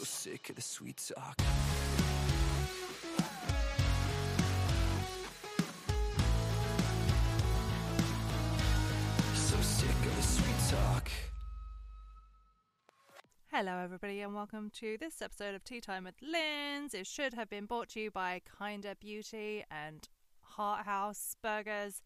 So sick of the sweet talk. So sick of the sweet talk. Hello, everybody, and welcome to this episode of Tea Time with Linz. It should have been brought to you by Kinder Beauty and Hart House Burgers.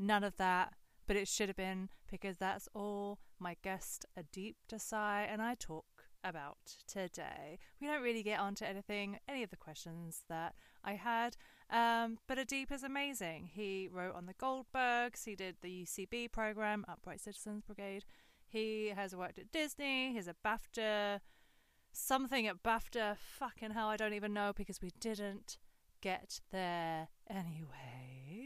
None of that, but it should have been because that's all my guest Adeep Desai and I talk about today. We don't really get onto anything, any of the questions that I had, um, but Adeep is amazing. He wrote on the Goldbergs, he did the UCB program, Upright Citizens Brigade. He has worked at Disney. He's a BAFTA, something at BAFTA. Fucking hell, I don't even know because we didn't get there anyway.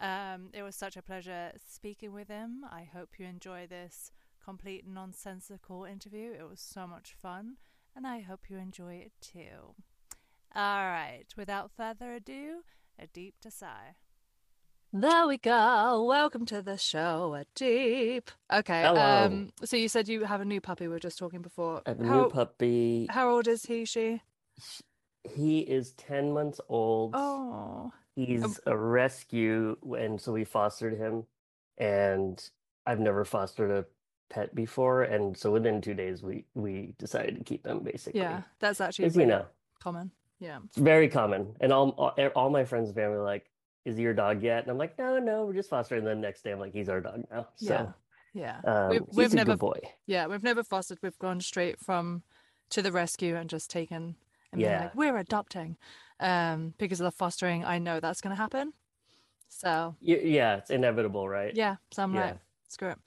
Um, it was such a pleasure speaking with him. I hope you enjoy this complete nonsensical interview. It was so much fun, and I hope you enjoy it too. All right, without further ado, Adeep sigh. There we go. Welcome to the show, Adeep. Okay. Hello. Um. So you said you have a new puppy. We were just talking before. A how, new puppy. How old is he? She? He is 10 months old. Oh. He's a rescue, and so we fostered him. And I've never fostered a pet before, and so within two days, we we decided to keep them Basically, Yeah. That's actually you know common. Yeah. it's very common. And all all, all my friends and family are like, "Is he your dog yet?" And I'm like, "No, no, we're just fostering." And then the next day, I'm like, "He's our dog now." Yeah. So Yeah. um, We've- we've never- boy. Yeah. We've never fostered. We've gone straight from to the rescue and just taken and Yeah. like, we're adopting. Um, because of the fostering, I know that's gonna happen. So yeah, it's inevitable, right? yeah. So I'm Yeah. like, screw it.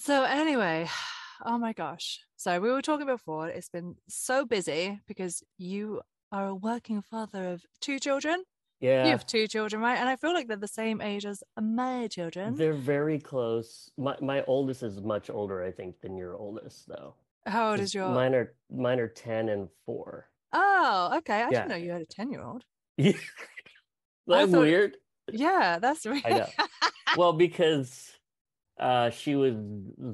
So anyway, oh my gosh. So we were talking before. It's been so busy because you are a working father of two children. Yeah. You have two children, right? And I feel like they're the same age as my children. They're very close. My my oldest is much older, I think, than your oldest, though. How old is your? Mine are mine are ten and four. Oh, okay. I Yeah. didn't know you had a ten-year-old. Yeah, that's thought- weird. Yeah, that's weird. I know. Well, because uh, she was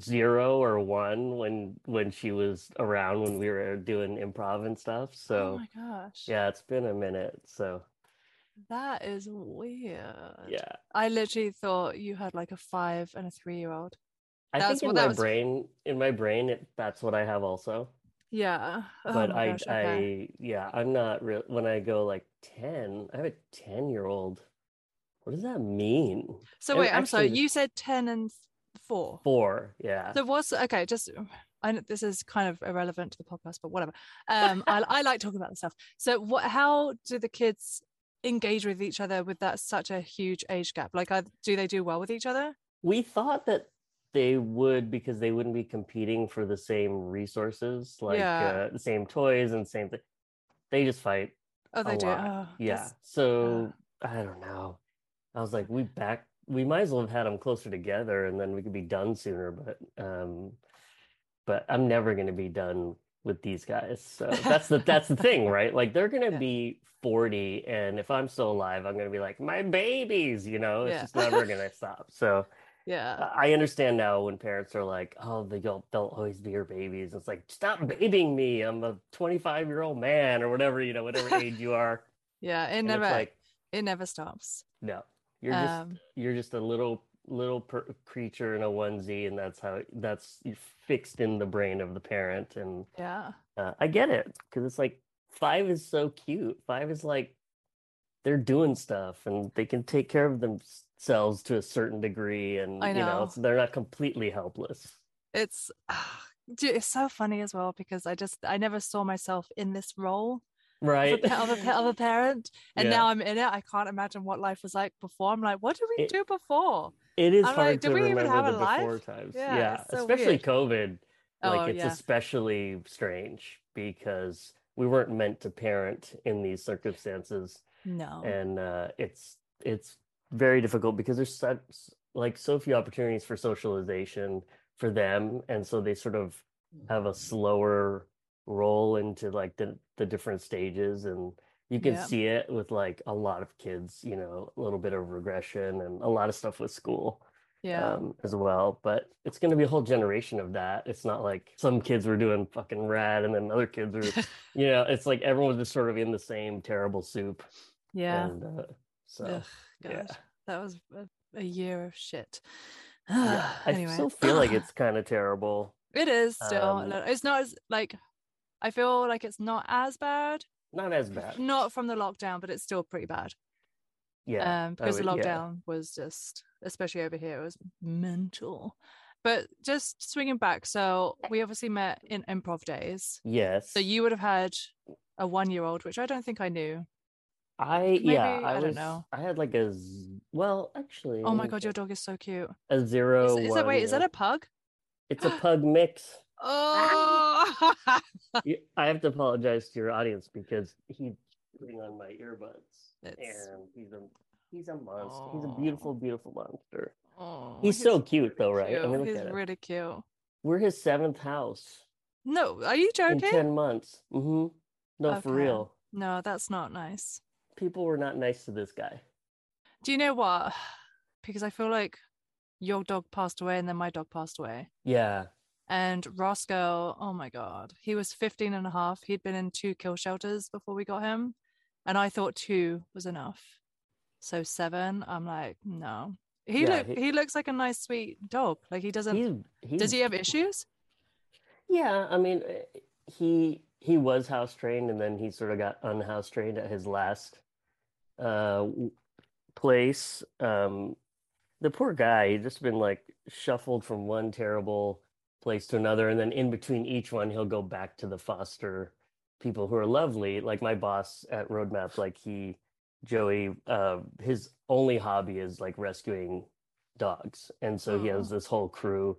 zero or one when when she was around when we were doing improv and stuff. So, oh my gosh. yeah, it's been a minute. So That is weird. yeah, I literally thought you had like a five and a three-year-old. I That's think what in my was- brain, in my brain, it, that's what I have also. Yeah. Oh but I, gosh, okay. I, yeah, I'm not real. When I go like 10, I have a 10 year old. What does that mean? So wait, I'm sorry. You said ten and four. Four, yeah. So what's okay? Just I know this is kind of irrelevant to the podcast, but whatever. Um, I I like talking about this stuff. So what? How do the kids engage with each other with that such a huge age gap? Like, are, do they do well with each other? We thought that they would because they wouldn't be competing for the same resources, like Yeah. uh, the same toys and same thing. They just fight. Oh, they do. Oh, Yeah. So I don't know. I was like, we back. We might as well have had them closer together, and then we could be done sooner. But um, but I'm never gonna be done with these guys. So that's the that's the thing, right? Like they're gonna Yeah. be 40, and if I'm still alive, I'm gonna be like my babies. You know, it's Yeah. just never gonna stop. So. yeah. I understand now when parents are like, "Oh, they'll they'll always be your babies." It's like, stop babying me. I'm a 25 year old man or whatever you know, whatever age you are. Yeah. It And never. like, it never stops. no, you're just Um, you're just a little little per- creature in a onesie, and that's how that's fixed in the brain of the parent. And yeah. uh, I get it because it's like five is so cute. Five is like they're doing stuff and they can take care of themselves to a certain degree, and I you know, know. it's, they're not completely helpless. It's dude, it's so funny as well because I just I never saw myself in this role of a, Right. of a, of a parent, and Yeah. now I'm in it. I can't imagine what life was like before. I'm like, what did we It- do before? It is I'm hard like, to do we even have the a life? before times. Yeah, Yeah, so especially weird. COVID. Like Oh, it's yeah. especially strange because we weren't meant to parent in these circumstances, No. and uh, it's it's very difficult because there's such like so few opportunities for socialization for them, and so they sort of have a slower roll into like the the different stages and you can Yeah. see it with like a lot of kids you know a little bit of regression and a lot of stuff with school Yeah. um, as well. But it's going to be a whole generation of that. It's not like some kids were doing fucking rad and then other kids are, you know, it's like everyone's just sort of in the same terrible soup. yeah. And uh, so, Ugh, yeah. that was a, a year of shit. yeah, I still feel like it's kind of terrible. it is still. um, It's not as like. I feel like it's not as bad. Not as bad. Not from the lockdown, but it's still pretty bad. Yeah. um, I because the would- yeah. lockdown was just, especially over here, it was mental. But just swinging back, so we obviously met in improv days. Yes. So you would have had a one-year-old, which I don't think I knew. I yeah, Maybe- I, I don't know. I had like a z- well, actually Oh my god, your dog is so cute. a zero Is, is that wait? one, Is that a pug? It's a pug mix. Oh, I have to apologize to your audience because he's putting on my earbuds, It's- and he's a he's a monster. He's a beautiful, beautiful monster. Oh, He's so cute, though, right? I mean, look he's really cute. We're his seventh house No, are you in joking? ten months. Mm-hmm. No, for real. No, that's not nice. People were not nice to this guy. Do you know what? Because I feel like your dog passed away and then my dog passed away. Yeah. And Roscoe, oh my God, he was 15 and a half. He'd been in two kill shelters before we got him. And I thought two was enough. So seven, I'm like, no. He Yeah, look he- he looks like a nice, sweet dog. Like he doesn't He's, he's does he have issues? Yeah, I mean, eh, he he was house trained, and then he sort of got unhouse trained at his last uh place. Um, the poor guy, he just been like shuffled from one terrible place to another, and then in between each one, he'll go back to the foster people who are lovely. Like my boss at Roadmap, like he, Joey, uh, his only hobby is like rescuing dogs, and so he has this whole crew.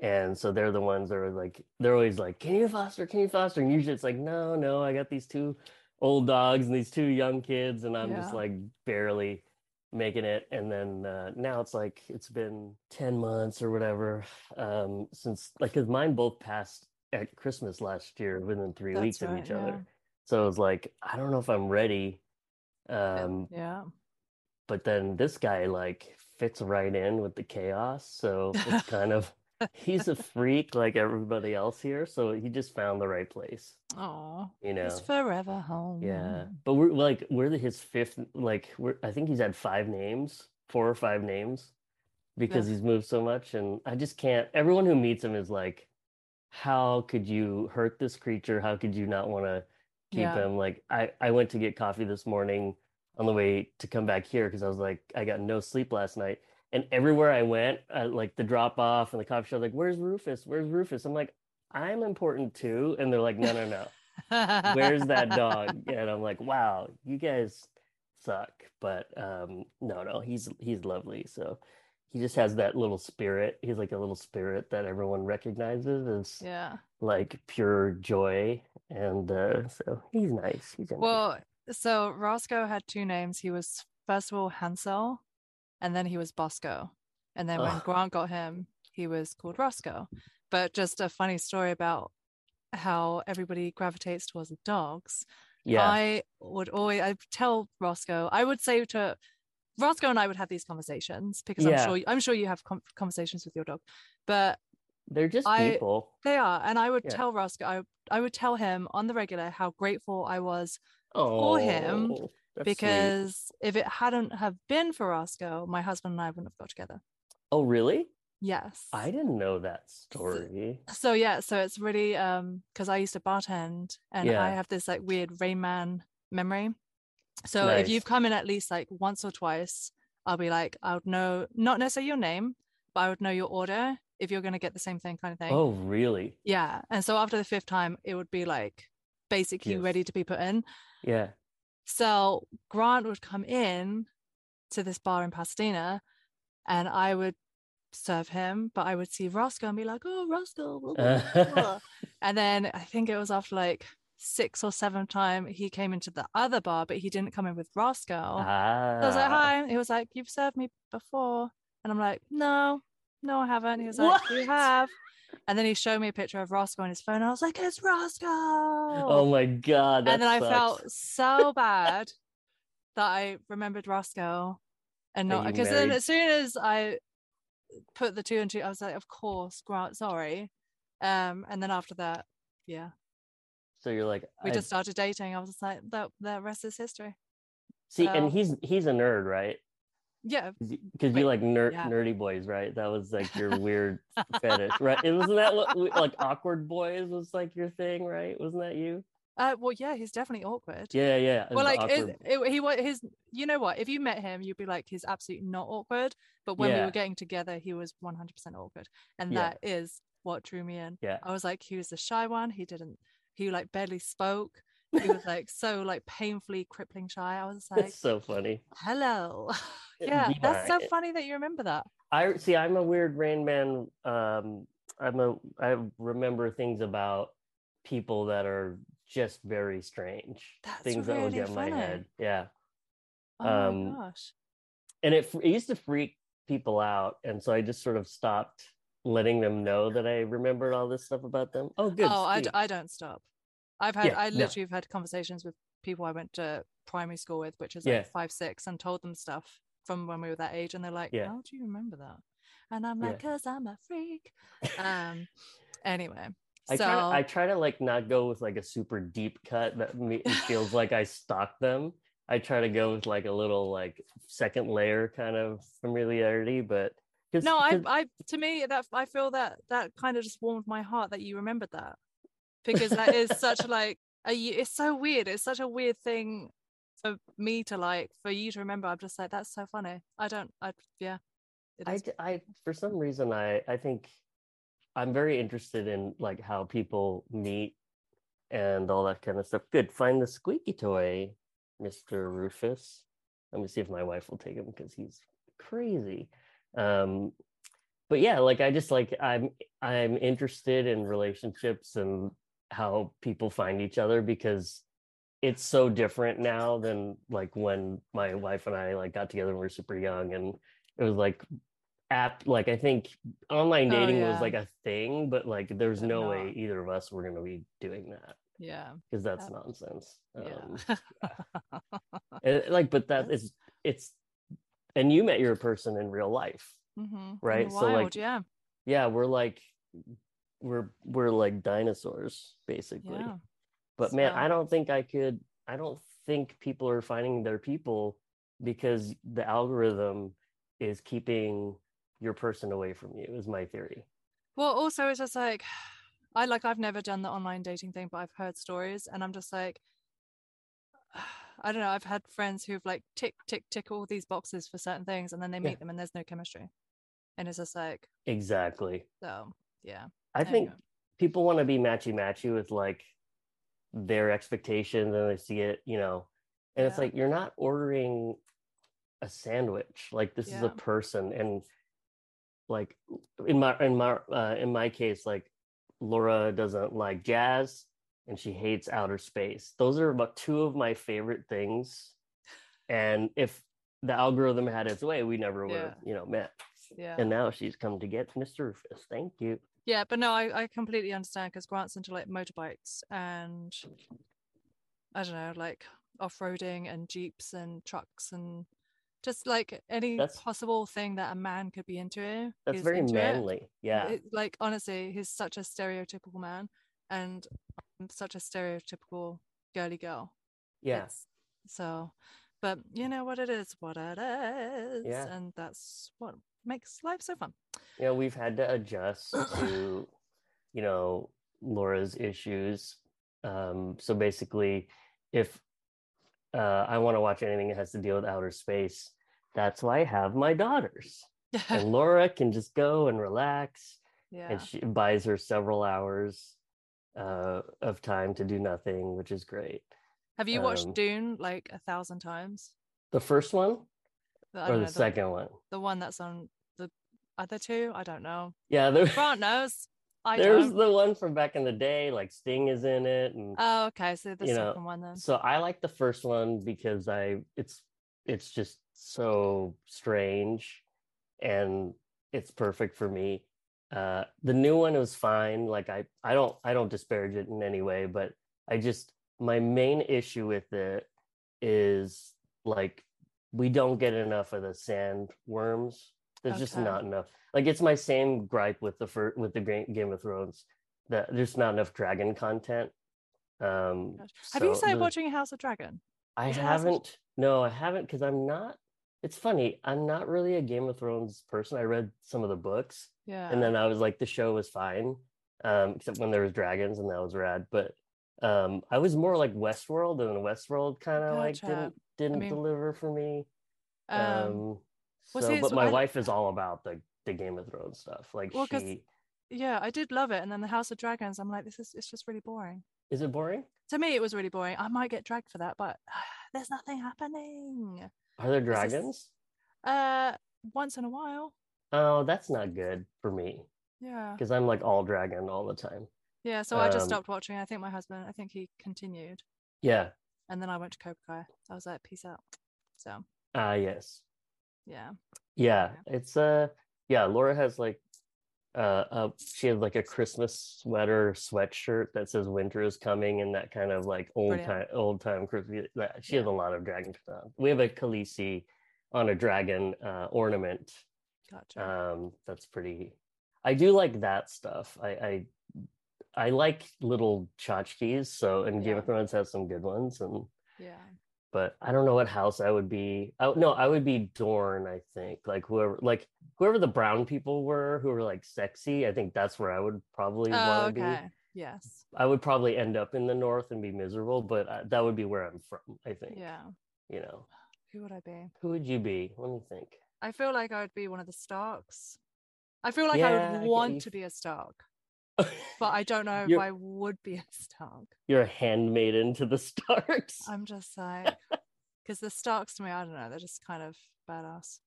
And so they're the ones that are like, they're always like, can you foster? Can you foster? And usually it's like, no, no, I got these two old dogs and these two young kids, and I'm just like barely making it. And then uh, now it's like, it's been 10 months or whatever um, since, like, because mine both passed at Christmas last year within three That's weeks of each yeah. other. So it was like, I don't know if I'm ready. Um, yeah. but then this guy like fits right in with the chaos. So it's kind of he's a freak like everybody else here. So he just found the right place, Oh, you know. it's forever home. Yeah. But we're like we're the, his fifth like we're I think he's had five names, four or five names because Ugh. he's moved so much and I just can't everyone who meets him is like how could you hurt this creature? How could you not want to keep Yeah. him? Like I I went to get coffee this morning on the way to come back here because I was like I got no sleep last night. And everywhere I went, uh, like the drop off and the coffee shop, like, where's Rufus? Where's Rufus? I'm like, I'm important too. And they're like, no, no, no where's that dog and i'm like wow you guys suck but um no no he's he's lovely so he just has that little spirit he's like a little spirit that everyone recognizes as Yeah. like pure joy and uh so he's nice he's. Well, so Roscoe had two names. He was first of all Hansel, and then he was Bosco. And then when. Grant got him, he was called Roscoe. But just a funny story about how everybody gravitates towards dogs. yeah I would always I tell Roscoe, I would say to Roscoe and I would have these conversations because Yeah. I'm sure I'm sure you have com- conversations with your dog, but they're just I- people they are. And I would Yeah. tell Roscoe, I, I would tell him on the regular how grateful I was oh him, that's sweet. because if it hadn't have been for Roscoe, my husband and I wouldn't have got together. oh really Yes. i didn't know that story So yeah, so it's really um because I used to bartend and I have this like weird Rain Man memory. So if you've come in at least like once or twice, I'll be like, I would know not necessarily your name, but I would know your order if you're gonna get the same thing kind of thing. oh really Yeah. And so after the fifth time, it would be like basically Yes. ready to be put in. yeah So Grant would come in to this bar in Pasadena and I would serve him, but I would see Roscoe and be like, oh, Roscoe. blah, blah, blah, blah." and then I think it was after like six or seven time he came into the other bar, but he didn't come in with Roscoe. ah So I was like, hi. He was like, you've served me before. And I'm like, no, no, I haven't. He was like, you have. And then he showed me a picture of Roscoe on his phone. And I was like, it's Roscoe. oh my god and then I felt so bad that I remembered Roscoe and not because then as soon as I put the two and two. I was like, of course, Grant, sorry. Um, and then after that, yeah, So you're like, we I- just started dating. I was just like, that the rest is history. see, so- and he's he's a nerd, right? Yeah, Because you like ner- yeah. nerdy boys, right? That was like your weird fetish, right? It wasn't that what like awkward boys was like your thing, right? Wasn't that you? Uh, well, yeah, he's definitely awkward. Yeah, yeah. well, like it, it, he was his. You know what? If you met him, you'd be like, he's absolutely not awkward. But when we were getting together, he was one hundred percent awkward, and Yeah. that is what drew me in. Yeah. I was like, he was the shy one. He didn't. He like barely spoke. He was like so like painfully crippling shy. I was like, it's so funny. hello. It- yeah, that's so funny that you remember that. I see. I'm a weird Rain Man. Um, I'm a. I remember things about people that are just very strange. That's things that would really get in my head. Yeah, Oh Um, my gosh. and it, it used to freak people out, and so I just sort of stopped letting them know that I remembered all this stuff about them. Oh, good. oh, I, d-. I don't stop. I've had Yeah, I no. literally have had conversations with people I went to primary school with, which is Yeah. like five, six, and told them stuff from when we were that age, and they're like, Yeah. "How do you remember that?" And I'm like. "Cause I'm a freak." Um. anyway, I so try to, I try to like not go with like a super deep cut that me, feels like I stalked them. I try to go with like a little like second layer kind of familiarity, but 'cause- no, I, I, to me, that I feel that that kind of just warmed my heart that you remembered that because that is such like a, it's so weird. It's such a weird thing for me to like for you to remember. I'm just like, that's so funny. I don't, I, yeah. I, I- for some reason I I think I'm very interested in like how people meet and all that kind of stuff. Good, find the squeaky toy, Mister Rufus. Let me see if my wife will take him because he's crazy. Um, but yeah, like I just like I'm I'm interested in relationships and how people find each other because it's so different now than like when my wife and I like got together when we were super young and it was like app like I think online Oh, dating was like a thing, but like there's no way either of us were gonna be doing that yeah. because that's That- nonsense. Um, Yeah. and, like, but that is it's and you met your person in real life, hmm right? So, like, yeah, yeah, we're like we're we're like dinosaurs basically. yeah. But man, I don't think I could. I don't think people are finding their people because the algorithm is keeping your person away from you. Is my theory. Well, also it's just like I like I've never done the online dating thing, but I've heard stories, and I'm just like, I don't know. I've had friends who've like tick tick tick all these boxes for certain things, and then they Yeah. meet them, and there's no chemistry, and it's just like, Exactly. so yeah, I think people want to be matchy matchy with like their expectations, and they see it, you know, and it's like you're not ordering a sandwich. Like this is a person, and like in my in my uh, in my case, like Laura doesn't like jazz and she hates outer space. Those are about two of my favorite things. And if the algorithm had its way, we never would have, you know, met. yeah, And now she's come to get Mr. Rufus. Thank you. yeah. But no, I I completely understand because Grant's into like motorbikes and I don't know, like off roading and jeeps and trucks and just like any That's- possible thing that a man could be into. That's very into it. manly. Yeah. it- like honestly, he's such a stereotypical man, and I'm such a stereotypical girly girl. yeah. So, but you know what it is, what it is, Yeah. and that's what makes life so fun. you know we've had to adjust to you know laura's issues um so basically if uh i want to watch anything that has to deal with outer space that's why i have my daughters and laura can just go and relax yeah, and she buys her several hours uh of time to do nothing which is great have you watched um, Dune like a thousand times? the first one I or don't the know, second one the one that's on the other two. I don't know. yeah The... Grant knows. I there's don't. the one from back in the day like sting is in it and Oh, okay. So the you know, second one then. so i like the first one because i it's it's just so strange and it's perfect for me uh the new one was fine like i i don't i don't disparage it in any way but i just my main issue with it is like we don't get enough of the sandworms There's just not enough. Like it's my same gripe with the fir- with the Game of Thrones that there's not enough dragon content. Um, Gosh. Have you started the- watching House of Dragon? I Is it of- haven't. No, I haven't because I'm not. It's funny. I'm not really a Game of Thrones person. I read some of the books, Yeah. and then I was like, the show was fine, um, except when there was dragons, and that was rad. But um, I was more like Westworld, and Westworld kind of like didn't didn't mean, deliver for me. um, Um, well, so, see, but my I- wife is all about the the Game of Thrones stuff. Like Well, she yeah, I did love it. And then the House of Dragons, I'm like, this is it's just really boring. is it boring? To me, it was really boring. I might get dragged for that, but there's nothing happening. Are there This is- dragons? Uh, once in a while. Oh, that's not good for me Yeah. because I'm like all dragon all the time. Yeah. So I just Um, stopped watching. I think my husband, I think he continued. Yeah. And then I went to Cobra Kai. I was like, peace out. So Ah, yes. Yeah. Yeah, Yeah. it's uh yeah, Laura has like uh, uh she had like a Christmas sweater sweatshirt that says winter is coming and that kind of like old Brilliant. time old time Christmas she has a lot of dragon. We have a Khaleesi on a dragon uh ornament. Gotcha. Um that's pretty I do like that stuff. I I I like little tchotchkes, so and Game Yeah. of Thrones has some good ones and yeah. But I don't know what house I would be. I, no, I would be Dorne. I think like whoever, like whoever the brown people were who were like sexy. I think that's where I would probably Oh, want to okay. be. Yes. I would probably end up in the north and be miserable, but uh, that would be where I'm from. I think. Yeah. You know, Who would I be? who would you be? Let me think. I feel like I would be one of the Starks. I feel like I Yeah, I would want to be a Stark, but I don't know if I would be a Stark. You're a handmaiden to the Starks. I'm just like, because the Starks to me, I don't know, they're just kind of badass.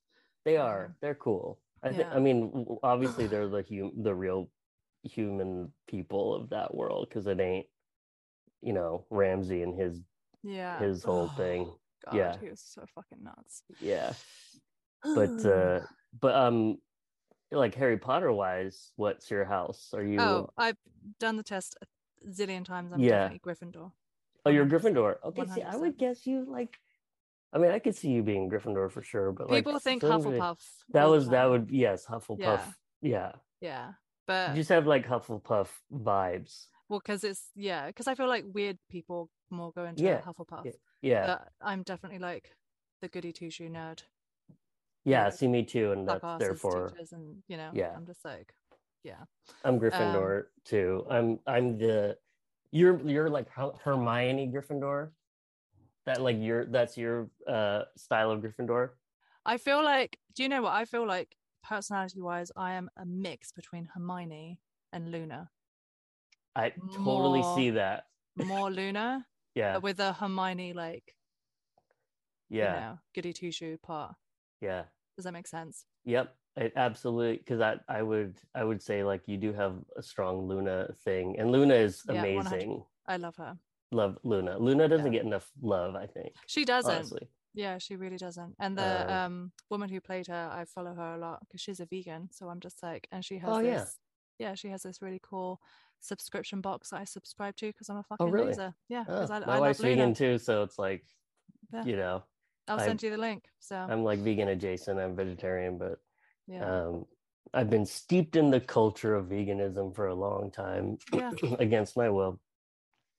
They are. They're cool. I think. Yeah. I mean, obviously they're the hum- the real human people of that world because it ain't, you know, Ramsay and his Yeah. his whole Oh, thing. God, yeah. he was so fucking nuts. Yeah. But uh but um like Harry Potter wise, what's your house? Are you oh, I've done the test a zillion times. I'm Yeah. definitely Gryffindor. oh you're 100%. Gryffindor. Okay, see, I would guess you like I mean I could see you being Gryffindor for sure, but like People think for Hufflepuff. That was that would yes, Hufflepuff. Yeah. Yeah. Yeah. But You just have like Hufflepuff vibes. well, because it's, yeah, because I feel like weird people more go into Yeah, Hufflepuff. Yeah. Yeah. But I'm definitely like the goody two shoe nerd. Yeah, see me too, and that's therefore teachers, and you know, Yeah. I'm just like, yeah. I'm Um, Gryffindor too. I'm I'm the you're you're like Hermione Gryffindor. That like your that's your uh style of Gryffindor. I feel like, do you know what? I feel like personality wise, I am a mix between Hermione and Luna. I totally More- see that. More Luna, Yeah. with a Hermione, like, Yeah. you know, goody two shoe part. Yeah. Does that make sense? Yep. It absolutely because I I would I would say like you do have a strong Luna thing. And Luna is Yeah, 100. amazing. I love her. Love Luna. Luna doesn't Yeah. get enough love, I think. She doesn't. Honestly. Yeah, she really doesn't. And the Um, um woman who played her, I follow her a lot because she's a vegan. So I'm just like, and she has Oh, yeah. this, yeah, she has this really cool subscription box that I subscribe to because I'm a fucking Oh, really? loser. Yeah, Oh, I, my I love wife's Luna. vegan too, so it's like Yeah. you know, I'll I- send you the link. So I'm like vegan adjacent. I'm vegetarian, but yeah, um I've been steeped in the culture of veganism for a long time Yeah. against my will.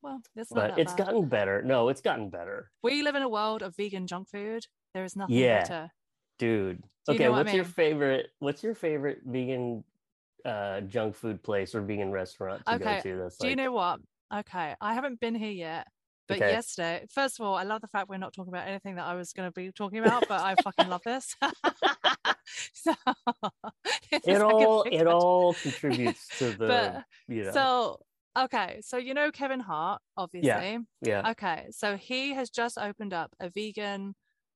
well, it's not But it's bad. gotten better. No, it's gotten better. We live in a world of vegan junk food. There is nothing Yeah. better. Dude. Do you okay, know what I what's your favorite what's your favorite vegan uh junk food place or vegan restaurant to Okay, go to that's Do you know what? Okay, I haven't been here yet. But Okay. yesterday, first of all, I love the fact we're not talking about anything that I was going to be talking about, but I fucking love this. so it's it all it all contributes to the But you know so okay, so you know Kevin Hart, obviously. yeah yeah. Okay, so he has just opened up a vegan,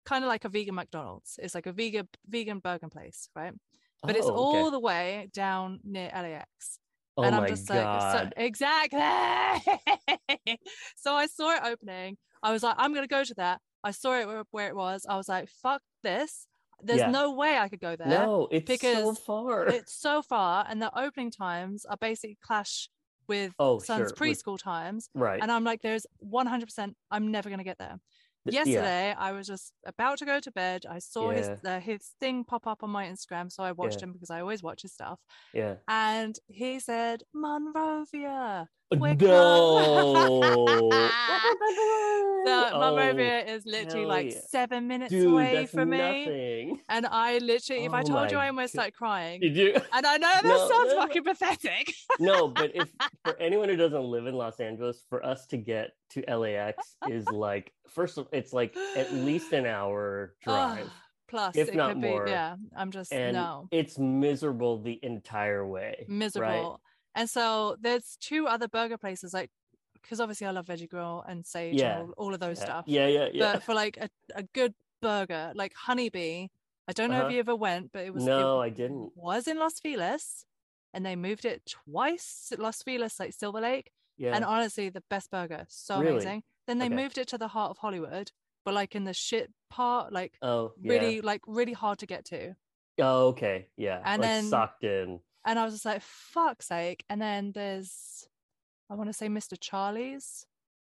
kind of like a vegan McDonald's. It's like a vegan vegan burger place, right? But it's Oh, okay. all the way down near LAX. Oh and my I'm just god like, so, exactly. so I saw it opening. I was like, I'm gonna go to that. I saw it where, where it was. I was like, fuck this. There's Yeah. no way I could go there. no it's so far It's so far, and the opening times are basically clash with Oh, son's sure, with- preschool times. right And I'm like, there's 100%. I'm never gonna get there. Th- yeah. yesterday I was just about to go to bed. I saw his uh, his thing pop up on my Instagram, so I watched Yeah. him because I always watch his stuff. Yeah. And he said, Monrovia. We're No. The Oh, Monrovia is literally like yeah. seven minutes Dude, away that's from me. And I literally, if I Oh told you, I almost go- started crying. Did you? And I know that No, sounds no, no. fucking pathetic. no, but if for anyone who doesn't live in Los Angeles, for us to get to LAX is like first of it's like at least an hour drive. Plus, if it not could be, more. yeah. I'm just and no it's miserable the entire way. miserable. And so there's two other burger places, like because obviously I love Veggie Grill and Sage Yeah. and all, all of those Yeah. stuff. Yeah, yeah, yeah. But for like a, a good burger, like Honeybee, I don't know Uh-huh. if you ever went, but it was No, it I didn't. Was in Los Feliz, and they moved it twice. Los Feliz, like Silver Lake, yeah. and honestly, the best burger, so Really? amazing. Then they Okay. moved it to the heart of Hollywood, but like in the shit part, like oh, yeah. really, like really hard to get to. Oh, okay. Yeah. And like then- sucked in. And I was just like, fuck's sake. And then there's, I want to say Mr. Charlie's,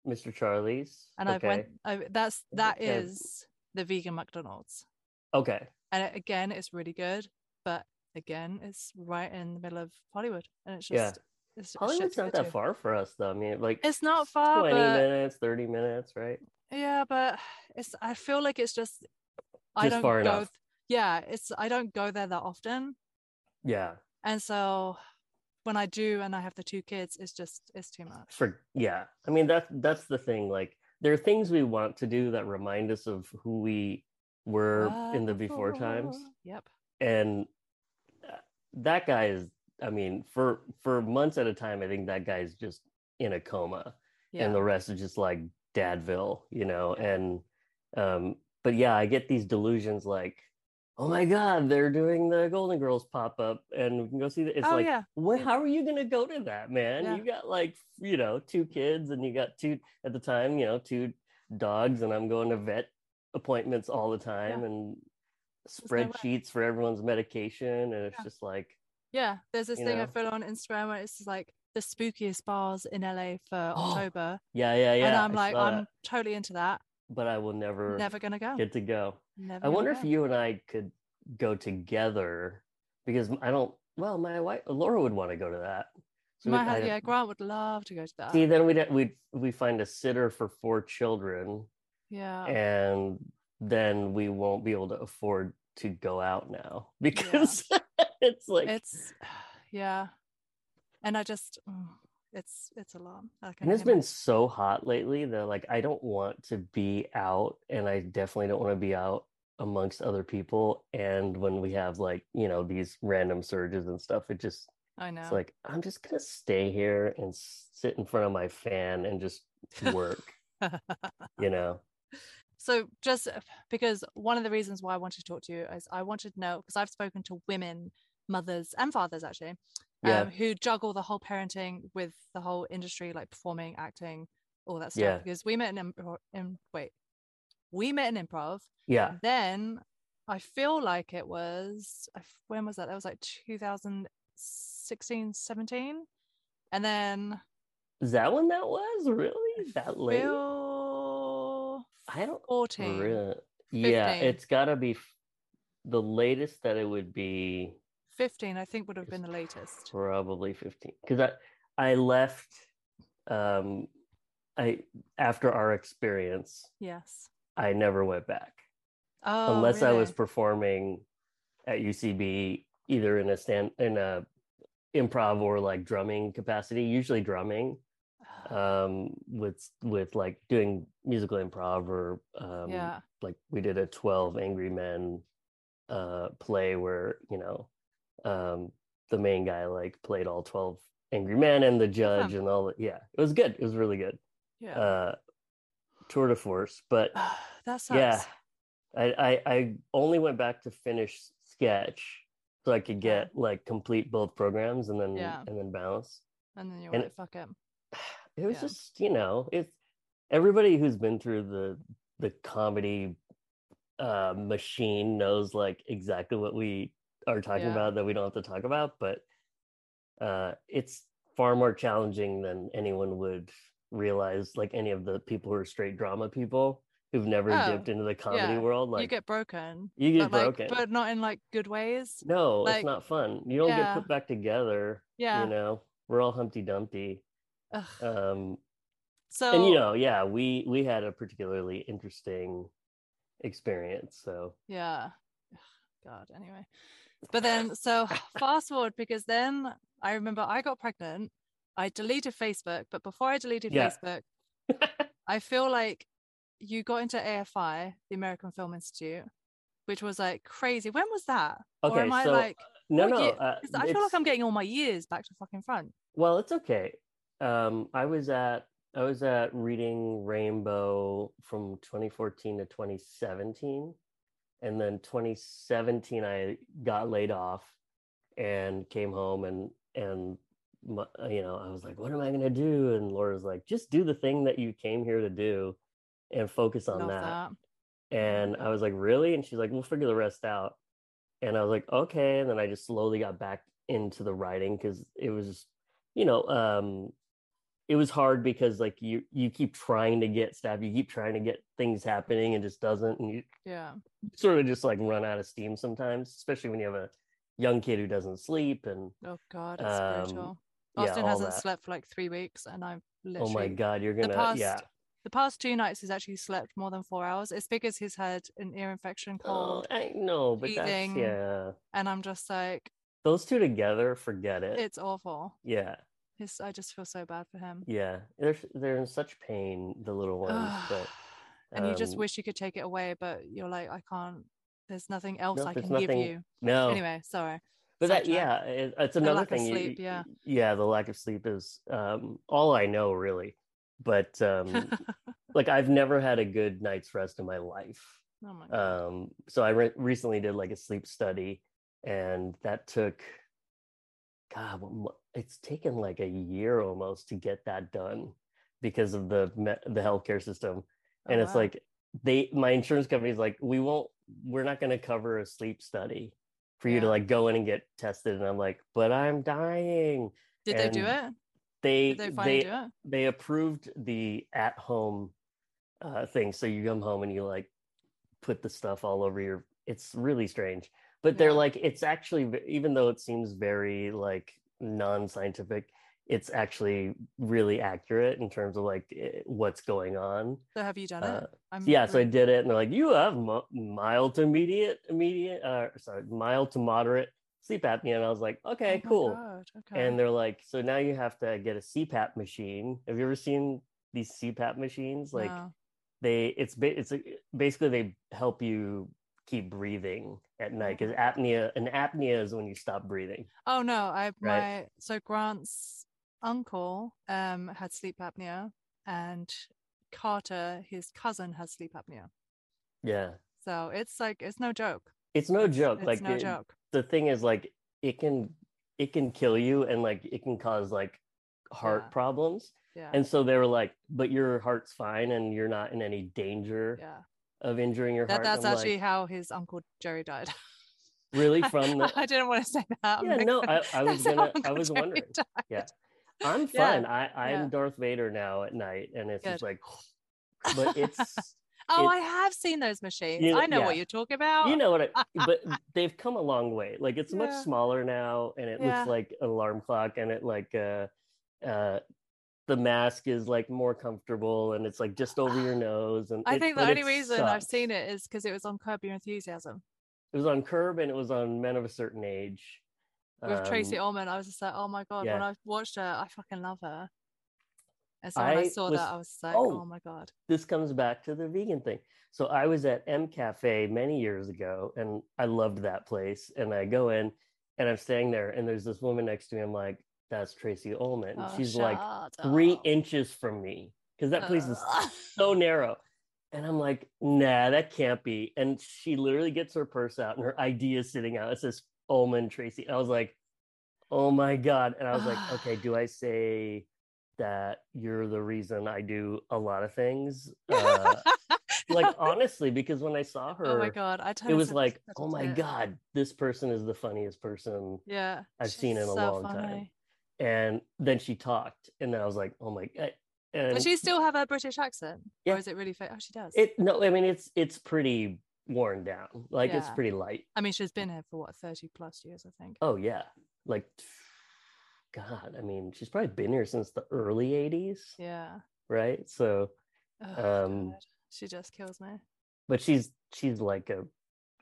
Mr. Charlie's. and I've went. I, that's that Yeah. is the vegan McDonald's, Okay. and it, again, it's really good, but again, it's right in the middle of Hollywood, and it's Yeah. just it's it's Hollywood's not that to. far for us though. I mean like It's not far, 20 but minutes, 30 minutes, right? yeah, but it's. I feel like it's just. I don't go. enough. Yeah, it's. I don't go there that often, Yeah. And so when I do, and I have the two kids, it's just it's too much. For yeah. I mean that's that's the thing. Like there are things we want to do that remind us of who we were in the before times. Yep. And uh, that guy is I mean, for for months at a time, I think that guy's just in a coma. Yeah. and the rest is just like dadville you know and um but yeah i get these delusions like oh my god they're doing the golden girls pop up and we can go see that it's oh like yeah. how are you gonna go to that man Yeah. you got like you know two kids and you got two at the time you know two dogs and i'm going to vet appointments all the time Yeah. and spreadsheets for everyone's medication and it's Yeah. just like Yeah. There's this thing I know? follow on Instagram where it's just like the spookiest bars in LA for October. yeah yeah yeah and I'm I like, I'm that, totally into that. but i will never Never gonna go. get to go Never I wonder if you and I could go together because I don't. Well, my wife Laura would want to go to that. So My I'd- yeah, Grant would love to go to that. See, then we'd we'd we find a sitter for four children, yeah. and then we won't be able to afford to go out now because it's like it's yeah. And I just mm, it's it's a lot. And it's been so hot lately that like I don't want to be out, and I definitely don't want to be out amongst other people. And when we have like you know these random surges and stuff, it just I know. It's like I'm just gonna stay here and sit in front of my fan and just work, you know. So, just uh, because one of the reasons why I wanted to talk to you is I wanted to know because I've spoken to women, mothers, and fathers actually, Yeah. um, who juggle the whole parenting with the whole industry, like performing, acting, all that stuff. Yeah. Because we met in, impro- in wait, we met in improv. Yeah, Then I feel like it was when was that? That was like 2016, 17, and then is that when that was really that late? feel I don't 14. really. Yeah, 15. it's gotta be f- the latest that it would be. 15 i think would have been the latest. Probably 15 because I I left um I after our experience yes. I never went back. Oh unless I was performing at UCB either in a stand in a improv or like drumming capacity usually drumming um with with like doing musical improv or um yeah. like we did a 12 angry men uh play where you know um the main guy like played all 12 angry men and the judge fun. and all that yeah it was good it was really good yeah uh tour de force but that sucks yeah I, I i only went back to finish sketch so i could get like complete both programs and then Yeah. and then bounce and then you're and like fuck it it was Yeah. just you know it's everybody who's been through the the comedy uh machine knows like exactly what we are talking Yeah. about that we don't have to talk about but uh it's far more challenging than anyone would realize like any of the people who are straight drama people who've never Oh, dipped into the comedy yeah, world. Like you get broken. you get but like, broken. but not in like good ways. no, like, it's not fun. You don't yeah. get put back together. Yeah. You know, we're all Humpty Dumpty. Ugh. Um, So and you know, yeah, we we had a particularly interesting experience. So yeah. God. Anyway, but then so fast forward because then I remember I got pregnant. I deleted Facebook, but before I deleted Yeah. Facebook, I feel like you got into AFI, the American Film Institute, which was like crazy. When was that? or Okay, am I so, like? no, no. Uh, I feel like I'm getting all my years back to fucking front. Well, it's okay. Um, I was at I was at Reading Rainbow from 2014 to 2017, and then 2017 I got laid off and came home and and my, you know I was like, what am I gonna do? And Laura's like, just do the thing that you came here to do, and focus on that. that. And I was like, really? And she's like, we'll figure the rest out. And I was like, okay. And then I just slowly got back into the writing because it was, you know, um, it was hard because like you you keep trying to get stuff, you keep trying to get things happening and just doesn't, and you Yeah. sort of just like run out of steam sometimes, especially when you have a young kid who doesn't sleep and Oh God, it's Um, brutal. Austin all hasn't that. slept for like three weeks, and I'm oh literally my god, you're gonna the past yeah. the past two nights he's actually slept more than four hours. It's because he's had an ear infection, Oh, cold, I know, but that's yeah. and I'm just like, Those two together, forget it. it's awful. yeah. His, I just feel so bad for him. Yeah, they're they're in such pain, the little ones. But and you just um, wish you could take it away, but you're like, I can't. There's nothing else No, I can give you. no. Anyway, sorry. but that yeah, it, it's The another thing. sleep, you- yeah. yeah, the lack of sleep is um, all I know really. But um, like I've never had a good night's rest in my life. oh my god. Um, so I re- recently did like a sleep study, and that took, God, it's taken like a year almost to get that done because of the the healthcare system. and Oh, it's wow. like they my insurance company's like we won't we're not going to cover a sleep study for you to like go in and get tested and i'm like but i'm dying Did they do it? they Did they they it? they approved the at home uh thing so you come home and you like put the stuff all over your it's really strange but they're Yeah. like it's actually even though it seems very like non-scientific it's actually really accurate in terms of like what's going on So have you done uh, it? I'm yeah, so I did it, and they're like, "You have mo- mild to immediate, immediate, uh, sorry, mild to moderate sleep apnea," and I was like, "Okay, Oh cool." God, okay. And they're like, "So now you have to get a CPAP machine. Have you ever seen these CPAP machines? Like, No. they, it's ba- it's a, basically they help you keep breathing at night because Mm-hmm. apnea, an apnea is when you stop breathing. Oh no, I Right. my so Grant's uncle um had sleep apnea and Carter, his cousin, has sleep apnea. Yeah, So it's like it's no joke. it's no joke. It's like no it- joke. the thing is like it can it can kill you and like it can cause like heart Yeah. problems Yeah. and so they were like but your heart's fine and you're not in any danger yeah. Of injuring your That heart that's I'm actually like, how his uncle Jerry died. really from the I didn't want to say that. Yeah no i, I was gonna i was Jerry wondering died. yeah i'm Yeah, fine i i'm yeah. darth vader now at night and it's just like but it's Oh, I have seen those machines. You know- I know yeah. what you're talking about. you know what I, but they've come a long way like it's much smaller now and it Yeah. looks like an alarm clock and it like uh uh the mask is like more comfortable and it's like just over your nose and I it- think the only reason I've seen it is because it was on Curb Your Enthusiasm it was on curb and it was on men of a certain age with Tracey Um, Ullman. I was just like, oh my god, when. I watched her, I fucking love her. And so when I I saw was- that, I was like, oh. oh my god. this comes back to the vegan thing. So I was at M Cafe many years ago and I loved that place. And I go in and I'm staying there and there's this woman next to me. I'm like, that's Tracey Ullman. Oh, She's like shut three inches from me because that place is so narrow. And I'm like, nah, that can't be. And she literally gets her purse out and her ID is sitting out. It says Ullman Tracey. I was like, oh my God. And I was like, okay, do I say that you're the reason I do a lot of things? Uh, like honestly, because when I saw her, oh my god, I it was like, oh my tit. God, this person is the funniest person Yeah, I've seen in a so long time. And then she talked and then i was like oh my god and Does she still have a British accent? Yeah. Or is it really fake? Oh, she does. it no, I mean it's it's pretty worn down. Like it's pretty light. I mean, she's been here for what, 30 plus years, I think. Oh yeah, like God, I mean she's probably been here since the early '80s, Yeah. right? So, Oh, Um, God. She just kills me. but she's she's like a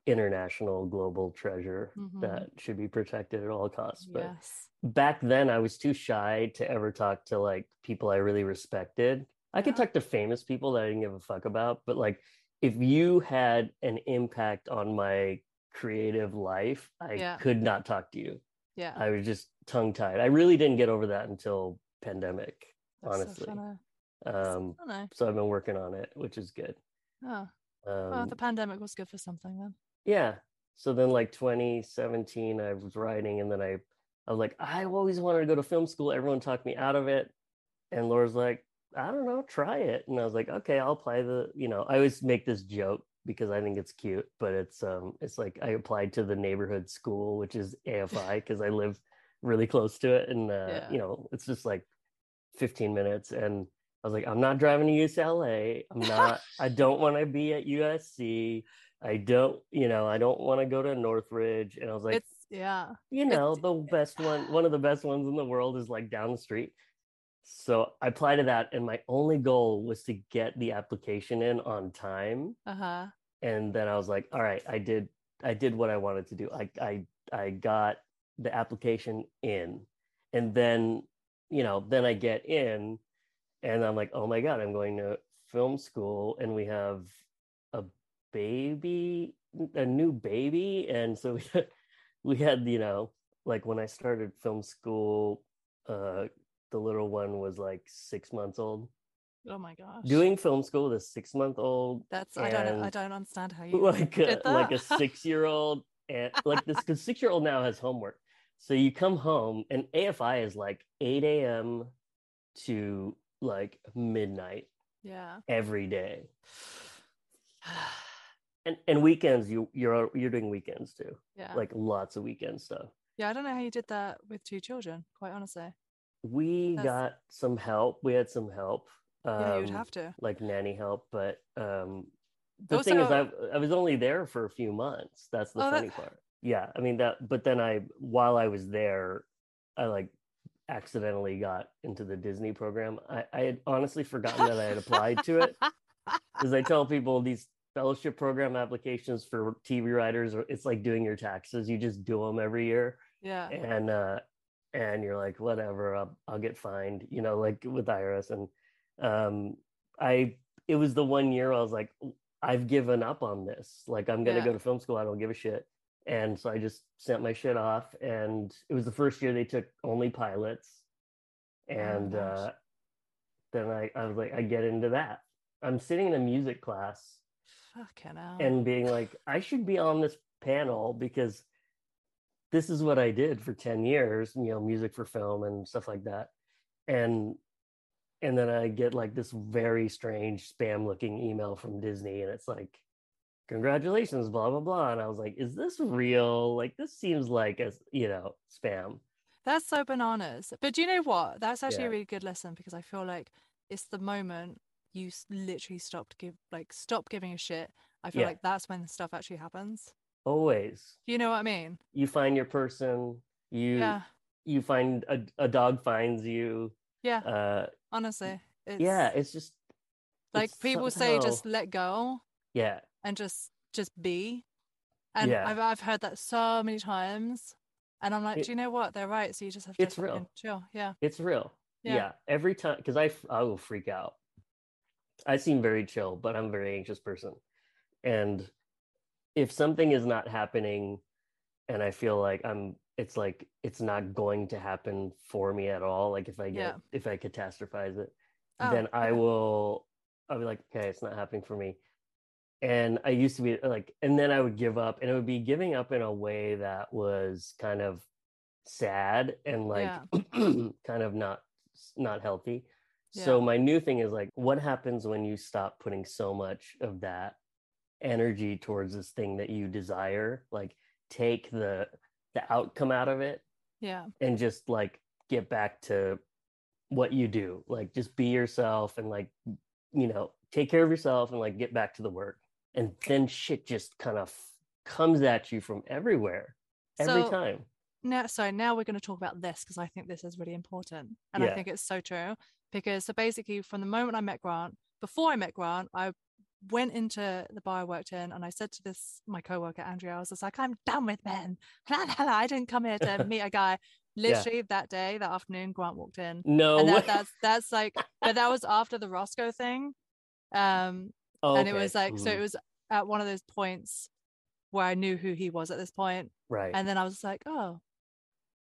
international global treasure Mhm. that should be protected at all costs. But Yes. back then I was too shy to ever talk to like people I really respected. I could talk to famous people that I didn't give a fuck about, but like if you had an impact on my creative life, I Yeah. could not talk to you. Yeah. I was just tongue tied. I really didn't get over that until pandemic, That's honestly. funny. Um, know. so I've been working on it, which is good. Oh, Um, well, the pandemic was good for something then. Yeah. So then like 2017, I was writing and then I, I was like, I always wanted to go to film school. Everyone talked me out of it. And Laura's like, I don't know, try it. And I was like, okay, I'll apply the, you know, I always make this joke because I think it's cute, but it's um it's like I applied to the neighborhood school, which is AFI, because I live really close to it. And uh, Yeah. you know, it's just like 15 minutes. And I was like, I'm not driving to UCLA. I'm not, I don't want to be at USC. I don't, you know, I don't want to go to Northridge. And I was like, it's, yeah. you know, it's- the best one, one of the best ones in the world is like down the street. So I applied to that, and my only goal was to get the application in on time. Uh huh. And then I was like, all right, I did, I did what I wanted to do. I, I, I got the application in, and then, you know, then I get in, and I'm like, oh my god, I'm going to film school, and we have baby, a new baby, and so we had, we had, you know, like when I started film school, uh, the little one was like six months old. Oh my gosh. Doing film school with a six month old, that's, I don't. I don't understand how you like a, like a six year old, and like this, because six year old now has homework. So you come home, and AFI is like 8 a.m. to like midnight yeah. every day. And and weekends you you're you're doing weekends too. yeah. Like lots of weekend stuff. yeah. I don't know how you did that with two children, quite honestly. We That's- got some help. We had some help. yeah, you'd um, have to. like nanny help, but um the thing is I I was only there for a few months. That's the Oh, that- funny part. Yeah, I mean that but then I while I was there, I like accidentally got into the Disney program. I, I had honestly forgotten that I had applied to it. Because I tell people these fellowship program applications for TV writers, it's like doing your taxes. You just do them every year yeah. and uh and you're like whatever I'll, I'll get fined you know like with irs and um i it was the one year i was like i've given up on this like i'm gonna Yeah. go to film school i don't give a shit and so i just sent my shit off and it was the first year they took only pilots and gosh. uh then i i was like i get into that i'm sitting in a music class Fucking hell. and being like, I should be on this panel because this is what I did for 10 years, you know, music for film and stuff like that. And and then I get like this very strange spam looking email from Disney and it's like, congratulations, blah blah blah. And I was like, is this real? Like this seems like a you know, spam. That's so bananas. But do you know what? That's actually Yeah. a really good lesson because I feel like it's the moment you literally stopped give like stop giving a shit. I feel Yeah. like that's when stuff actually happens. Always. You know what I mean? You find your person, you Yeah. you find a, a dog finds you. Yeah. Uh Honestly. It's yeah, it's just like it's people say just let go yeah and just just be. And Yeah. I've I've heard that so many times. And I'm like, It- do you know what? They're right. So you just have to It's real. chill. Yeah. It's real. Yeah. Yeah. Every time, because I, I will freak out. I seem very chill, but I'm a very anxious person. And if something is not happening and I feel like I'm, it's like, it's not going to happen for me at all. Like if I get, Yeah. if I catastrophize it, Oh, then I okay. will, I'll be like, okay, it's not happening for me. And I used to be like, and then I would give up, and it would be giving up in a way that was kind of sad and like kind of not not healthy. So my new thing is like, what happens when you stop putting so much of that energy towards this thing that you desire? Like, take the the outcome out of it Yeah. and just like get back to what you do. Like just be yourself and like you know, take care of yourself and like get back to the work. And then shit just kind of comes at you from everywhere every So- time. now so now we're going to talk about this because i think this is really important and i think it's so true because so basically from the moment i met grant before i met grant i went into the bar i worked in and i said to this my coworker andrea i was just like i'm done with men. I didn't come here to meet a guy. Literally that day that afternoon grant walked in. No, and that, that's that's like but that was after the roscoe thing um Oh, and it was like so Mhm. it was at one of those points where i knew who he was at this point. Right. and then I was like, oh,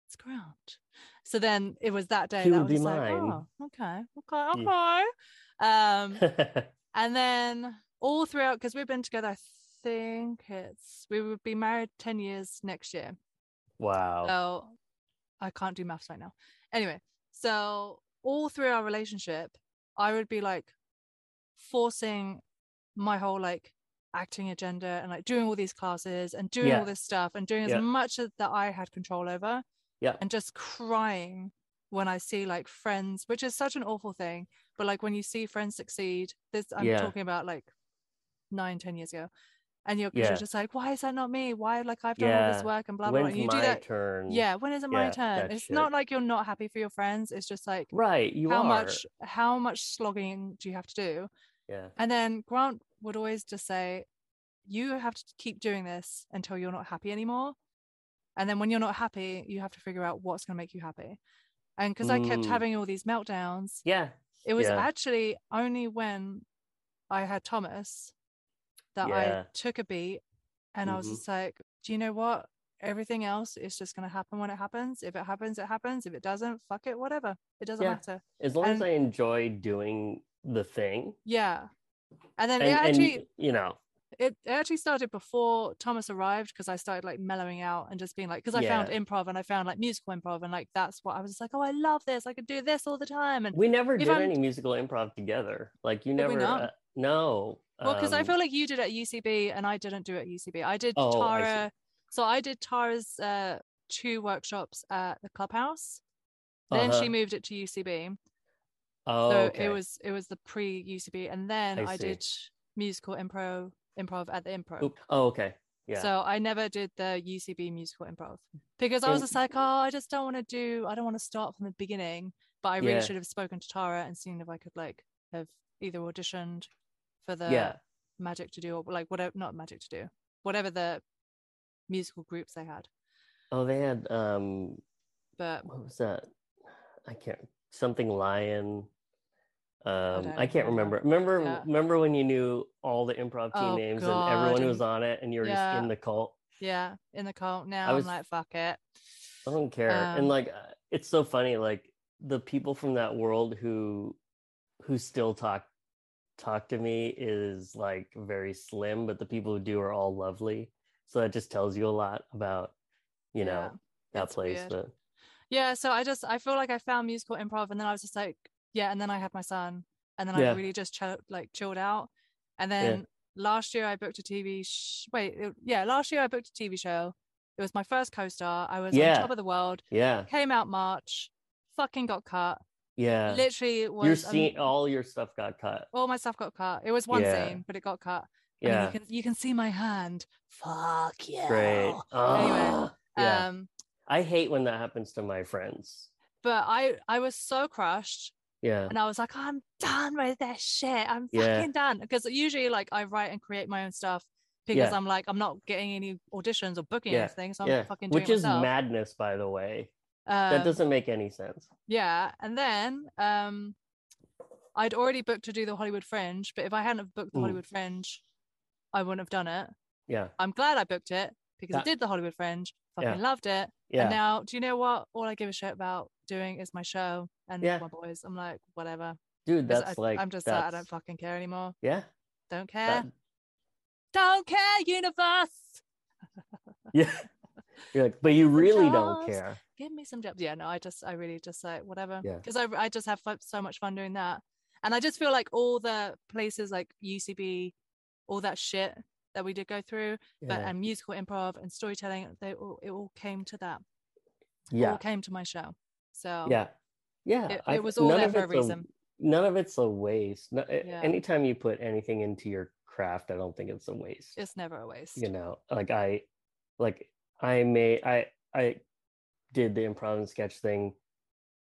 it's Grant. So then it was that day He that I would was be like, mine. oh, okay, okay, okay. Um, and then all throughout, because we've been together, I think it's we would be married ten years next year. wow. So I can't do maths right now. Anyway, so all through our relationship, I would be like forcing my whole like acting agenda and like doing all these classes and doing Yeah. all this stuff and doing as Yeah. much that I had control over. Yeah. And just crying when I see like friends, which is such an awful thing. But like when you see friends succeed, this I'm Yeah. talking about like nine, ten years ago. And you're, Yeah. you're just like, why is that not me? Why like I've done all this work and blah blah. blah. When's And you my do that turn? yeah when is it my turn it's shit. not like you're not happy for your friends it's just like Right. You how are. much how much slogging do you have to do Yeah. and then grant would always just say you have to keep doing this until you're not happy anymore and then when you're not happy you have to figure out what's going to make you happy and because i kept Mm. having all these meltdowns Yeah. it was Yeah. actually only when i had thomas that Yeah. i took a beat and i was Mhm. just like do you know what everything else is just going to happen when it happens if it happens it happens if it doesn't fuck it whatever it doesn't Yeah. matter As long as I enjoy doing the thing, yeah and then and, it actually and you know, it actually started before Thomas arrived because I started like mellowing out and just being like because I found improv and I found like musical improv and like that's what I was just like oh I love this I could do this all the time and we never did I'm- any musical improv together. Like you never. Uh, no. well because I um, feel like you did at UCB and I didn't do it at UCB I did Oh, I. Tara so I did Tara's uh two workshops at the clubhouse then uh-huh. she moved it to UCB Oh, so okay. it was it was the pre UCB and then I I, did musical improv improv at the improv Oop. Oh, okay. Yeah. So I never did the UCB musical improv because I was just like, oh, I just don't want to do, I don't want to start from the beginning. But I really Yeah. should have spoken to Tara and seen if I could like have either auditioned for the yeah. Magic to Do or like whatever, not Magic to Do, whatever the musical groups they had. Oh, they had um, But what was that? I can't something lion. Um, don't I, can't remember. Remember, Yeah. remember when you knew all the improv team Oh, names God, and everyone who was on it, and you were just in the cult. yeah, in the cult now, I was- I'm like, fuck it. I don't care. Um, and like, uh, it's so funny. Like the people from that world who, who still talk, talk to me is like very slim, but the people who do are all lovely. So that just tells you a lot about, you know, Yeah, that place. weird. But Yeah, so I just I feel like I found musical improv, and then I was just like, yeah, and then I had my son, and then I really just chill, like chilled out, and then last year I booked a TV. Sh- wait, it- yeah, last year I booked a TV show. It was my first co-star. I was Yeah. on top of the world. yeah, Came out March, fucking got cut. yeah. Literally, it was Your um, all your stuff got cut. all my stuff got cut. It was one Yeah. scene, but it got cut. Yeah, you can you can see my hand. Fuck yeah. great. Anyway, Ah, yeah. Um, I hate when that happens to my friends. but I I was so crushed. Yeah, and I was like, I'm done with this shit. I'm Yeah. fucking done. Because usually, like, I write and create my own stuff because Yeah. I'm like, I'm not getting any auditions or booking Yeah. anything, so I'm yeah. fucking doing Which is madness, by the way. Um, That doesn't make any sense. Yeah, and then um, I'd already booked to do the Hollywood Fringe, but if I hadn't have booked the Mm. Hollywood Fringe, I wouldn't have done it. Yeah, I'm glad I booked it because I did the Hollywood Fringe. Fucking loved it. yeah. And now, do you know what? All I give a shit about doing is my show and Yeah. my boys. I'm like, whatever. Dude, that's I, like I'm just like, I don't fucking care anymore. Yeah, Don't care. that- Don't care, universe. yeah. You're like, but you really don't care. Give me some jobs. Yeah, no, I just, I really just like whatever. Yeah. Because I, I just have so much fun doing that, and I just feel like all the places like UCB, all that shit that we did go through, but and musical improv and storytelling, they all it all came to that. yeah, All came to my show. So yeah. Yeah, It- it was all there for a reason. none of it's a waste. No, Yeah. Anytime you put anything into your craft, I don't think it's a waste. It's never a waste. you know like i like i may i i did the improv and sketch thing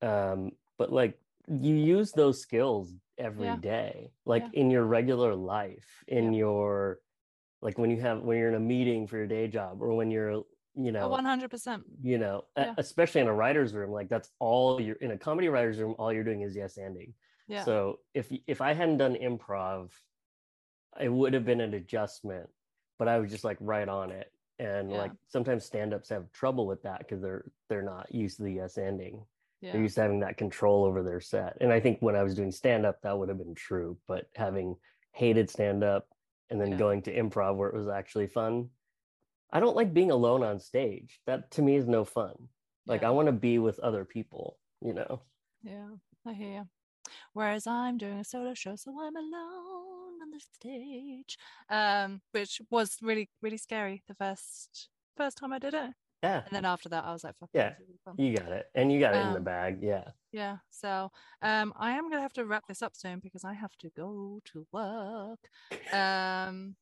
um but like you use those skills every day, Yeah. like Yeah. in your regular life in Yeah. your like when you have when you're in a meeting for your day job or when you're you know 100%. you know Yeah. especially in a writer's room like that's all you're in a comedy writer's room all you're doing is yes ending Yeah. so if if I hadn't done improv, it would have been an adjustment, but I was just like right on it. And Yeah. like sometimes stand-ups have trouble with that because they're they're not used to the yes ending. yeah. They're used to having that control over their set. And I think when I was doing stand-up, that would have been true. But having hated stand-up and then going to improv where it was actually fun, I don't like being alone on stage. That to me is no fun. Like Yeah. I want to be with other people, you know. Yeah, I hear you. Whereas I'm doing a solo show, so I'm alone on the stage, um, which was really, really scary the first first time I did it, Yeah. and then after that, I was like, "Fuck Yeah, this will be fun." You got it. And you got it in the Um, bag. Yeah. Yeah, so um, I am gonna have to wrap this up soon because I have to go to work. Um,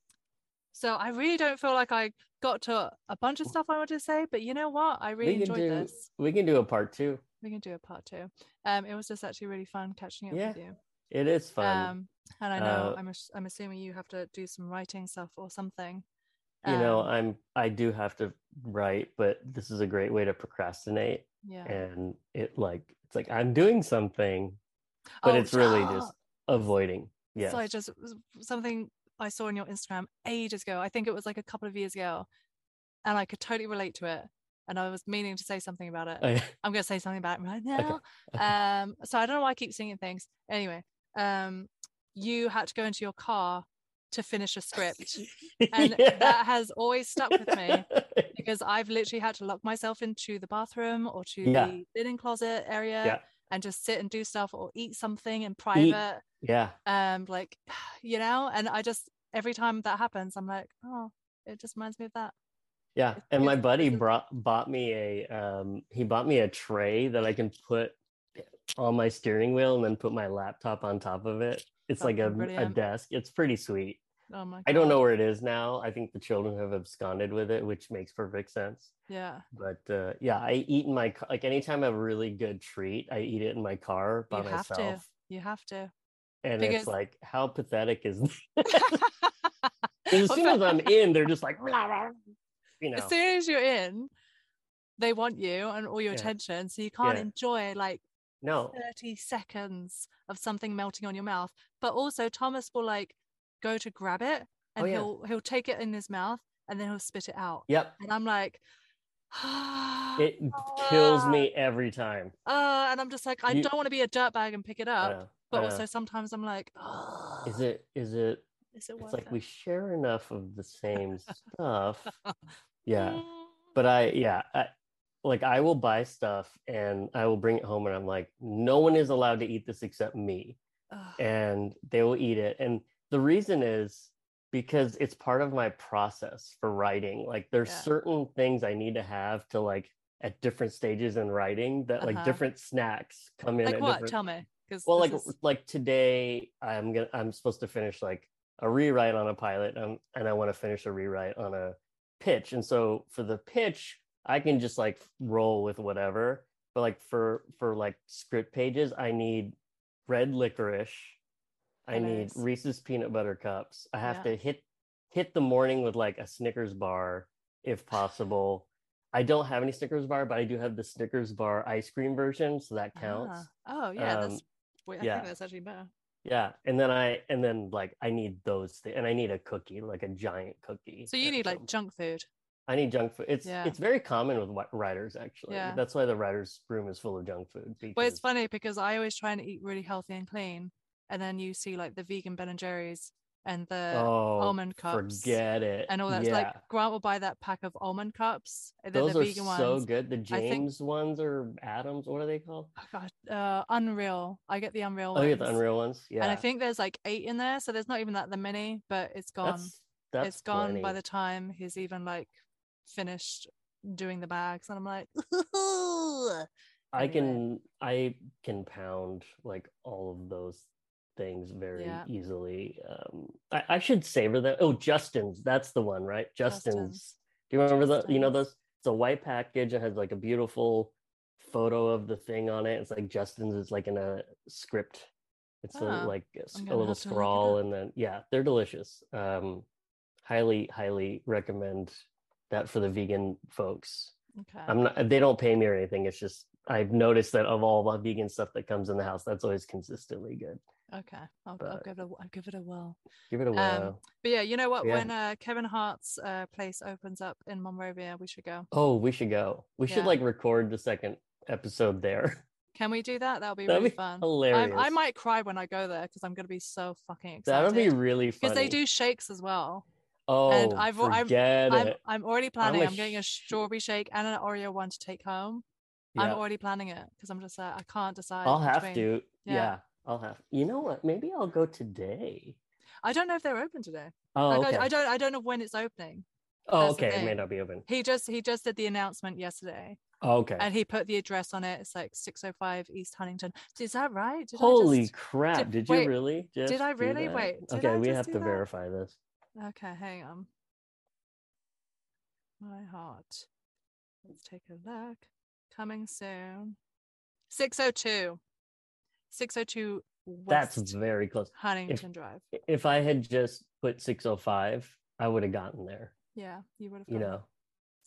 so I really don't feel like I got to a bunch of stuff I wanted to say, but you know what? I really enjoyed do this. we can do a part two. We can do a part two. Um, it was just actually really fun catching up Yeah, with you. It is fun. Um, and I know Uh, I'm I'm assuming you have to do some writing stuff or something. you know, um, I'm I do have to write, but this is a great way to procrastinate. Yeah. And it like it's like I'm doing something, but Oh, it's really ah, just avoiding. Yeah. So I just something I saw on your Instagram ages ago. I think it was like a couple of years ago, and I could totally relate to it. And I was meaning to say something about it. I- I'm going to say something about it right now. okay. Um, so I don't know why I keep singing things. Anyway, um, you had to go into your car to finish a script, and Yeah. that has always stuck with me because I've literally had to lock myself into the bathroom or to Yeah. the linen closet area Yeah. And just sit and do stuff or eat something in private. yeah. Um, like you know, and I just every time that happens, I'm like, oh, it just reminds me of that. Yeah, It's- and my buddy brought bought me a um he bought me a tray that I can put on my steering wheel and then put my laptop on top of it. It's like a, a desk. It's pretty sweet. Oh my god. I don't know where it is now. I think the children have absconded with it, which makes perfect sense. Yeah. But uh, yeah, I eat in my car. Like anytime I have a really good treat, I eat it in my car by you have to. You have to. And Because- it's like, how pathetic is as soon as I'm in, they're just like, "Blah, blah," you know. as soon as you're in, they want you and all your Yeah. attention. So you can't Yeah. enjoy like No, 30 seconds of something melting on your mouth. But also Thomas will like go to grab it and Oh, yeah. he'll he'll take it in his mouth and then he'll spit it out. yep, And I'm like, it kills me every time. Uh, and I'm just like, I You- don't want to be a dirtbag and pick it up. know, But also sometimes I'm like, oh, is it? Is it? is it It's like it? we share enough of the same stuff. Yeah, but I yeah, I, like I will buy stuff and I will bring it home and I'm like, no one is allowed to eat this except me. And they will eat it. And the reason is because it's part of my process for writing. Like there's Yeah. certain things I need to have to like at different stages in writing that like Uh-huh. different snacks come in like at what? different Tell me. Because well like like today I'm gonna I'm supposed to finish like a rewrite on a pilot um, and I want to finish a rewrite on a pitch. And so for the pitch, I can just like roll with whatever. But like for for like script pages, I need red licorice. I need Reese's peanut butter cups. I have Yeah. to hit hit the morning with like a Snickers bar if possible. I don't have any Snickers bar, but I do have the Snickers bar ice cream version, so that counts. Ah. Oh yeah, Um, that's. Wait, I yeah. think that's actually better. Yeah, and then I and then like I need those things, and I need a cookie, like a giant cookie. So you need like junk food. I need junk food. It's Yeah. it's very common with writers actually. Yeah. That's why the writers' room is full of junk food. Because, Well, it's funny because I always try and eat really healthy and clean, and then you see like the vegan Ben and Jerry's and the oh, almond cups Forget it. and all that. Yeah. Like Grant will buy that pack of almond cups. Those the are vegan so ones. good. The I think- James ones or Adams, what are they called? Oh, God, uh, Unreal. I get the Unreal Oh, ones. yeah, the Unreal ones. Yeah, And I think there's like eight in there, so there's not even that the mini, but it's gone. that's that's it's gone by the time he's even like finished doing the bags, and I'm like, I Anyway. can I can pound like all of those things very Yeah. easily. Um, I, I should savor that. Oh, Justin's, that's the one, right? Justin's. Justin's. Do you remember the? You know Justin's. those? It's a white package. It has like a beautiful photo of the thing on it. It's like Justin's. It's like in a script. It's a, Ah, like a, a little have to look it scrawl, and then yeah, they're delicious. Um, highly, highly recommend that for the vegan folks. Okay. I'm not. They don't pay me or anything. It's just I've noticed that of all the vegan stuff that comes in the house, that's always consistently good. Okay. I'll, I'll give it. A, I'll give it a whirl. Give it a Um, whirl. But yeah, you know what? Yeah. When uh, Kevin Hart's uh, place opens up in Monrovia, we should go. oh, we should go. We should like record the second episode there. Can we do that? That'll be That'd really be fun. hilarious. I, I might cry when I go there because I'm going to be so fucking excited. That'll be really funny. because they do shakes as well. Oh, and I've I'm- forget I'm, it. I'm already planning. a I'm getting a strawberry shake and an Oreo one to take home. I'm already planning it because I'm just like I can't decide. I'll have between- to. Yeah. Yeah. I'll have. You know what? Maybe I'll go today. I don't know if they're open today. Oh, Like, okay. I, I don't. I don't know when it's opening. oh, that's okay. It may not be open. He just he just did the announcement yesterday, Oh, okay. and he put the address on it. It's like 605 East Huntington. Is that right? Did Holy just- crap! did- Did, wait, you really? Just Did I really? Wait, okay, we have to that? verify this. Okay, hang on. My heart. Let's take a look. Coming soon. 602. 602 West That's very close. Huntington Drive. If I had just put 605, I would have gotten there. Yeah, you would have. You know.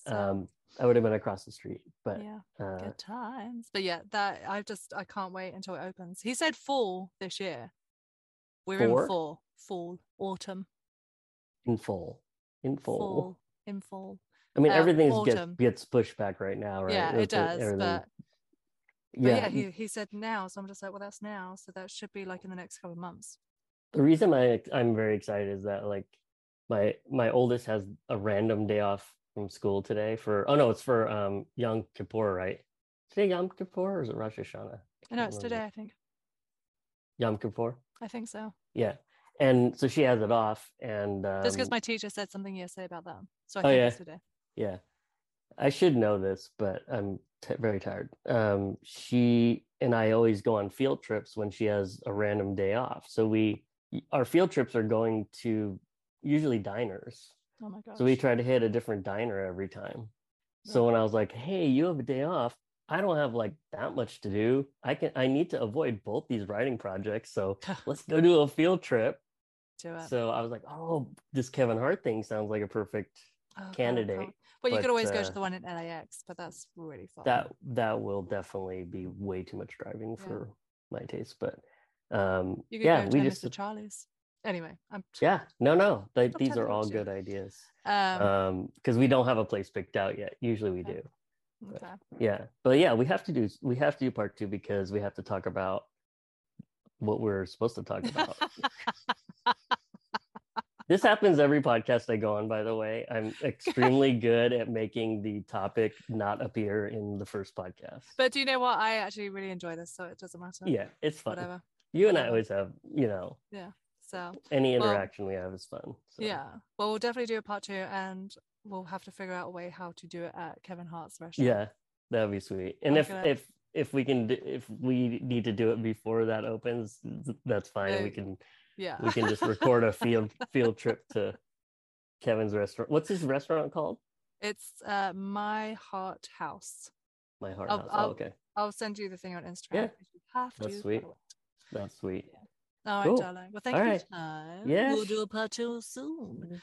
So, um, I would have been across the street. But yeah, uh, good times. But yeah, that I just I can't wait until it opens. He said fall this year. We're Four? in fall, fall, autumn, in full, in full. fall, in fall. I mean, uh, everything gets gets pushed back right now, right? Yeah, it the- does. everything- But But yeah, yeah, he, he said now, so I'm just like, well, that's now, so that should be like in the next couple of months. the reason I I'm very excited is that like my my oldest has a random day off from school today for oh no it's for um Yom Kippur right today Yom Kippur or is it Rosh Hashanah I know it's today, I think. Yom Kippur I think so. yeah and so she has it off and um, Just because my teacher said something yesterday about that, so I Oh, think yeah. it's today. yeah I should know this but I'm t- very tired um she and I always go on field trips when she has a random day off so we our field trips are going to usually diners Oh my gosh. So we try to hit a different diner every time. So Yeah. when I was like, "Hey, you have a day off. I don't have like that much to do. I can I need to avoid both these writing projects. So let's go do a field trip." do it. So I was like, "Oh, this Kevin Hart thing sounds like a perfect Oh, candidate." Well, you could always go uh, to the one in LAX, but that's really far. That that will definitely be way too much driving Yeah. for my taste, but um you could yeah, go we to just Mr. Charlie's. Anyway, I'm yeah, no, no. These are all good ideas. um, Um because we don't have a place picked out yet. Usually we Okay. do. okay. Yeah, but yeah, we have to do we have to do part two because we have to talk about what we're supposed to talk about. this happens every podcast I go on. By the way, I'm extremely good at making the topic not appear in the first podcast. but do you know what? I actually really enjoy this, so it doesn't matter. yeah, it's fun. Whatever. You and I um, always have, you know, Yeah. So any Well, interaction we have is fun. so. yeah. Well, we'll definitely do a part two, and we'll have to figure out a way how to do it at Kevin Hart's restaurant. yeah, that would be sweet. And I'm if gonna- if if we can, if we need to do it before that opens, that's fine. We can Yeah. we can just record a field field trip to Kevin's restaurant. What's his restaurant called? It's uh my Hart House. My Hart I'll- House. I'll- Oh, okay, I'll send you the thing on Instagram. Yeah, You have that's to sweet. that's sweet. All right, Cool. darling. Well, thank All you right. for your time. Yeah, We'll do a part two soon.